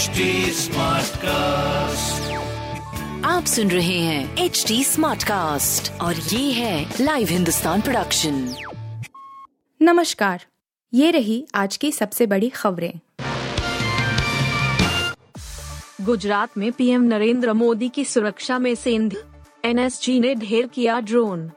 HD cast आप सुन रहे हैं एच डी स्मार्ट कास्ट और ये है लाइव हिंदुस्तान प्रोडक्शन नमस्कार ये रही आज की सबसे बड़ी खबरें। गुजरात में पीएम नरेंद्र मोदी की सुरक्षा में सेंध एनएसजी ने ढेर किया ड्रोन।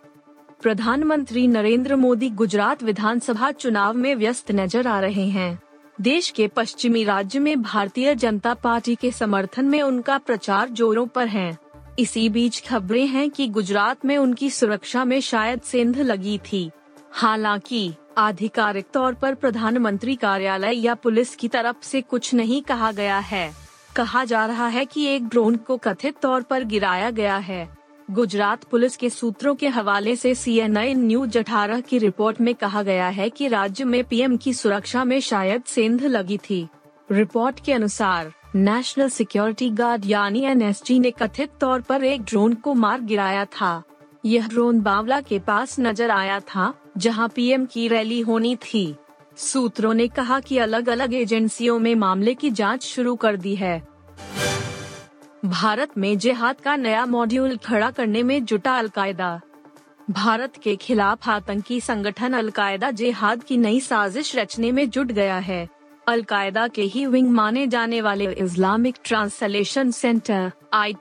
प्रधानमंत्री नरेंद्र मोदी गुजरात विधानसभा चुनाव में व्यस्त नज़र आ रहे हैं। देश के पश्चिमी राज्य में भारतीय जनता पार्टी के समर्थन में उनका प्रचार जोरों पर है। इसी बीच खबरें हैं कि गुजरात में उनकी सुरक्षा में शायद सेंध लगी थी। हालाँकि, आधिकारिक तौर पर प्रधानमंत्री कार्यालय या पुलिस की तरफ़ से कुछ नहीं कहा गया है। कहा जा रहा है कि एक ड्रोन को कथित तौर पर गिराया गया है। गुजरात पुलिस के सूत्रों के हवाले से आई न्यूज़ अठारह की रिपोर्ट में कहा गया है कि राज्य में पीएम की सुरक्षा में शायद सेंध लगी थी। रिपोर्ट के अनुसार नेशनल सिक्योरिटी गार्ड यानी एन ने कथित तौर पर एक ड्रोन को मार गिराया था। यह ड्रोन बावला के पास नज़र आया था, जहाँ पीएम की रैली होनी थी। सूत्रों ने कहा कि अलग अलग एजेंसियों में मामले की जाँच शुरू कर दी है। भारत में जिहाद का नया मॉड्यूल खड़ा करने में जुटा अलकायदा। भारत के खिलाफ आतंकी संगठन अलकायदा जिहाद की नई साजिश रचने में जुट गया है। अलकायदा के ही विंग माने जाने वाले इस्लामिक ट्रांसलेशन सेंटर आई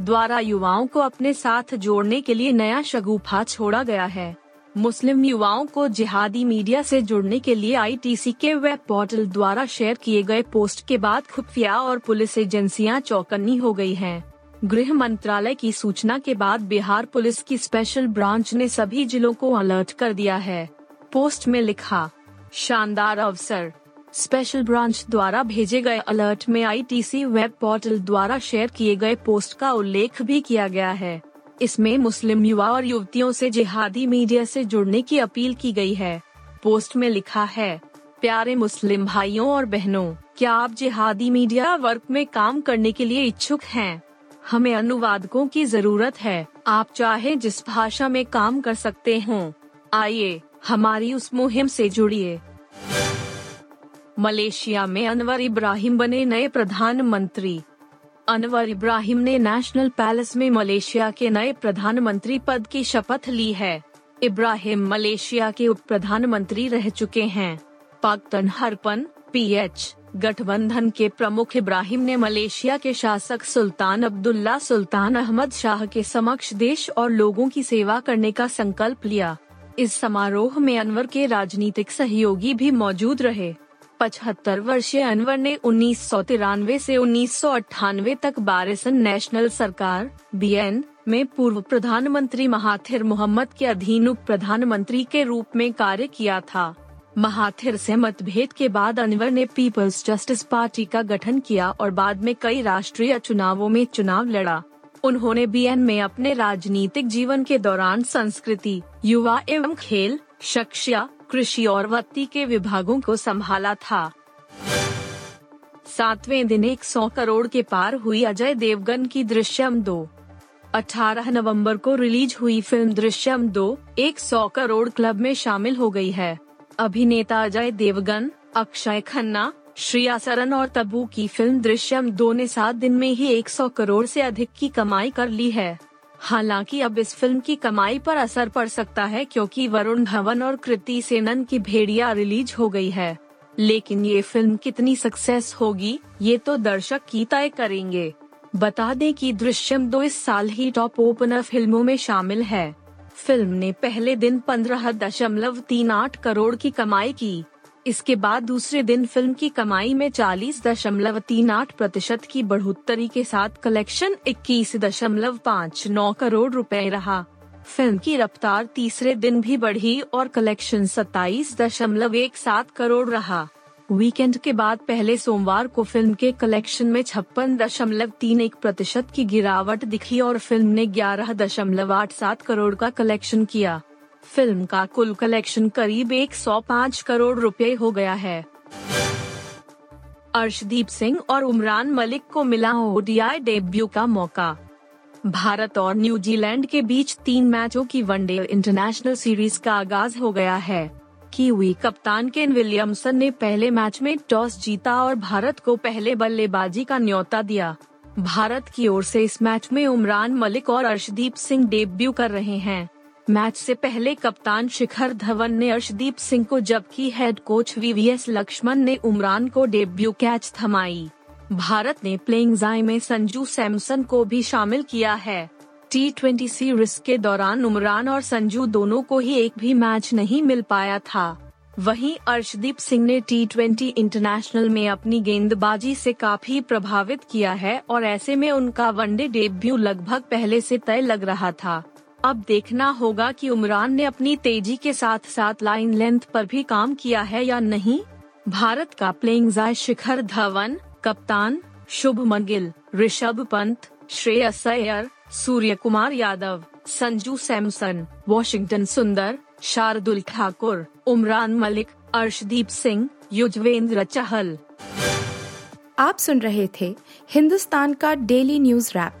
द्वारा युवाओं को अपने साथ जोड़ने के लिए नया शगुफा छोड़ा गया है। मुस्लिम युवाओं को जिहादी मीडिया से जुड़ने के लिए आईटीसी के वेब पोर्टल द्वारा शेयर किए गए पोस्ट के बाद खुफिया और पुलिस एजेंसियाँ चौकन्नी हो गई हैं। गृह मंत्रालय की सूचना के बाद बिहार पुलिस की स्पेशल ब्रांच ने सभी जिलों को अलर्ट कर दिया है। पोस्ट में लिखा, शानदार अवसर। स्पेशल ब्रांच द्वारा भेजे गए अलर्ट में आईटीसी वेब पोर्टल द्वारा शेयर किए गए पोस्ट का उल्लेख भी किया गया है। इसमें मुस्लिम युवा और युवतियों से जिहादी मीडिया से जुड़ने की अपील की गई है। पोस्ट में लिखा है, प्यारे मुस्लिम भाइयों और बहनों, क्या आप जिहादी मीडिया वर्क में काम करने के लिए इच्छुक हैं? हमें अनुवादकों की ज़रूरत है। आप चाहे जिस भाषा में काम कर सकते हो। आइए, हमारी उस मुहिम से जुड़िए। मलेशिया में अनवर इब्राहिम बने नए प्रधानमंत्री। अनवर इब्राहिम ने नेशनल पैलेस में मलेशिया के नए प्रधानमंत्री पद की शपथ ली है। इब्राहिम मलेशिया के उप प्रधानमंत्री रह चुके हैं। पाकतन हरपन पीएच, गठबंधन के प्रमुख इब्राहिम ने मलेशिया के शासक सुल्तान अब्दुल्ला सुल्तान अहमद शाह के समक्ष देश और लोगों की सेवा करने का संकल्प लिया। इस समारोह में अनवर के राजनीतिक सहयोगी भी मौजूद रहे। पचहत्तर वर्षीय अनवर ने उन्नीस से उन्नीस सौ अठानवे तक बारिसन नेशनल सरकार बी एन में पूर्व प्रधानमंत्री महाथिर मोहम्मद के अधीन उप प्रधानमंत्री के रूप में कार्य किया था। महाथिर से मतभेद के बाद अनवर ने पीपल्स जस्टिस पार्टी का गठन किया और बाद में कई राष्ट्रीय चुनावों में चुनाव लड़ा। उन्होंने बीएन में अपने राजनीतिक जीवन के दौरान संस्कृति, युवा एवं खेल शिक्षा कृषि और वत्ती के विभागों को संभाला था। सातवें दिन एक सौ करोड़ के पार हुई अजय देवगन की दृश्यम दो। 18 नवंबर को रिलीज़ हुई फ़िल्म दृश्यम दो, एक सौ करोड़ क्लब में शामिल हो गई है। अभिनेता अजय देवगन, अक्षय खन्ना, श्रिया सरन और तब्बू की फ़िल्म दृश्यम दो ने सात दिन में ही 100 करोड़ से अधिक की कमाई कर ली है। हालाँकि अब इस फ़िल्म की कमाई पर असर पड़ सकता है क्योंकि वरुण धवन और कृति सेनन की भेड़िया रिलीज़ हो गई है। लेकिन ये फ़िल्म कितनी सक्सेस होगी, ये तो दर्शक की तय करेंगे। बता दें कि दृश्यम दो इस साल ही टॉप ओपनर फ़िल्मों में शामिल है। फ़िल्म ने पहले दिन पंद्रह दशमलव तीन आठ करोड़ की कमाई की। इसके बाद दूसरे दिन फ़िल्म की कमाई में चालीस दशमलव तीन आठ प्रतिशत की बढ़ोतरी के साथ कलेक्शन इक्कीस दशमलव पाँच नौ करोड़ रुपए रहा। फ़िल्म की रफ्तार तीसरे दिन भी बढ़ी और कलेक्शन सत्ताईस दशमलव एक सात करोड़ रहा। वीकेंड के बाद पहले सोमवार को फ़िल्म के कलेक्शन में छप्पन दशमलव तीन एक प्रतिशत की गिरावट दिखी और फ़िल्म ने ग्यारह दशमलव आठ सात करोड़ का कलेक्शन किया। फ़िल्म का कुल कलेक्शन करीब 105 करोड़ रुपए हो गया है। अर्शदीप सिंह और उमरान मलिक को मिला ओडीआई डेब्यू का मौका। भारत और न्यूजीलैंड के बीच तीन मैचों की वनडे इंटरनेशनल सीरीज़ का आगाज़ हो गया है। कीवी कप्तान केन विलियमसन ने पहले मैच में टॉस जीता और भारत को पहले बल्लेबाजी का न्योता दिया। भारत की ओर से इस मैच में उमरान मलिक और अर्शदीप सिंह डेब्यू कर रहे हैं। मैच से पहले कप्तान शिखर धवन ने अर्शदीप सिंह को, जबकि हेड कोच वीवीएस लक्ष्मण ने उमरान को डेब्यू कैच थमाई। भारत ने प्लेइंग जाई में संजू सैमसन को भी शामिल किया है। टी ट्वेंटी सीरीज़ के दौरान उमरान और संजू दोनों को ही एक भी मैच नहीं मिल पाया था। वहीं अर्शदीप सिंह ने टी ट्वेंटी इंटरनेशनल में अपनी गेंदबाजी से काफ़ी प्रभावित किया है और ऐसे में उनका वनडे डेब्यू लगभग पहले से तय लग रहा था। अब देखना होगा कि उमरान ने अपनी तेज़ी के साथ साथ लाइन लेंथ पर भी काम किया है या नहीं। भारत का प्लेइंग जाय शिखर धवन, कप्तान शुभमन गिल ऋषभ पंत, श्रेयस अय्यर सूर्य कुमार यादव, संजू सैमसन, वॉशिंगटन सुंदर, शार्दुल ठाकुर, उमरान मलिक, अर्शदीप सिंह, युजवेंद्र चहल। आप सुन रहे थे हिंदुस्तान का डेली न्यूज़ रैप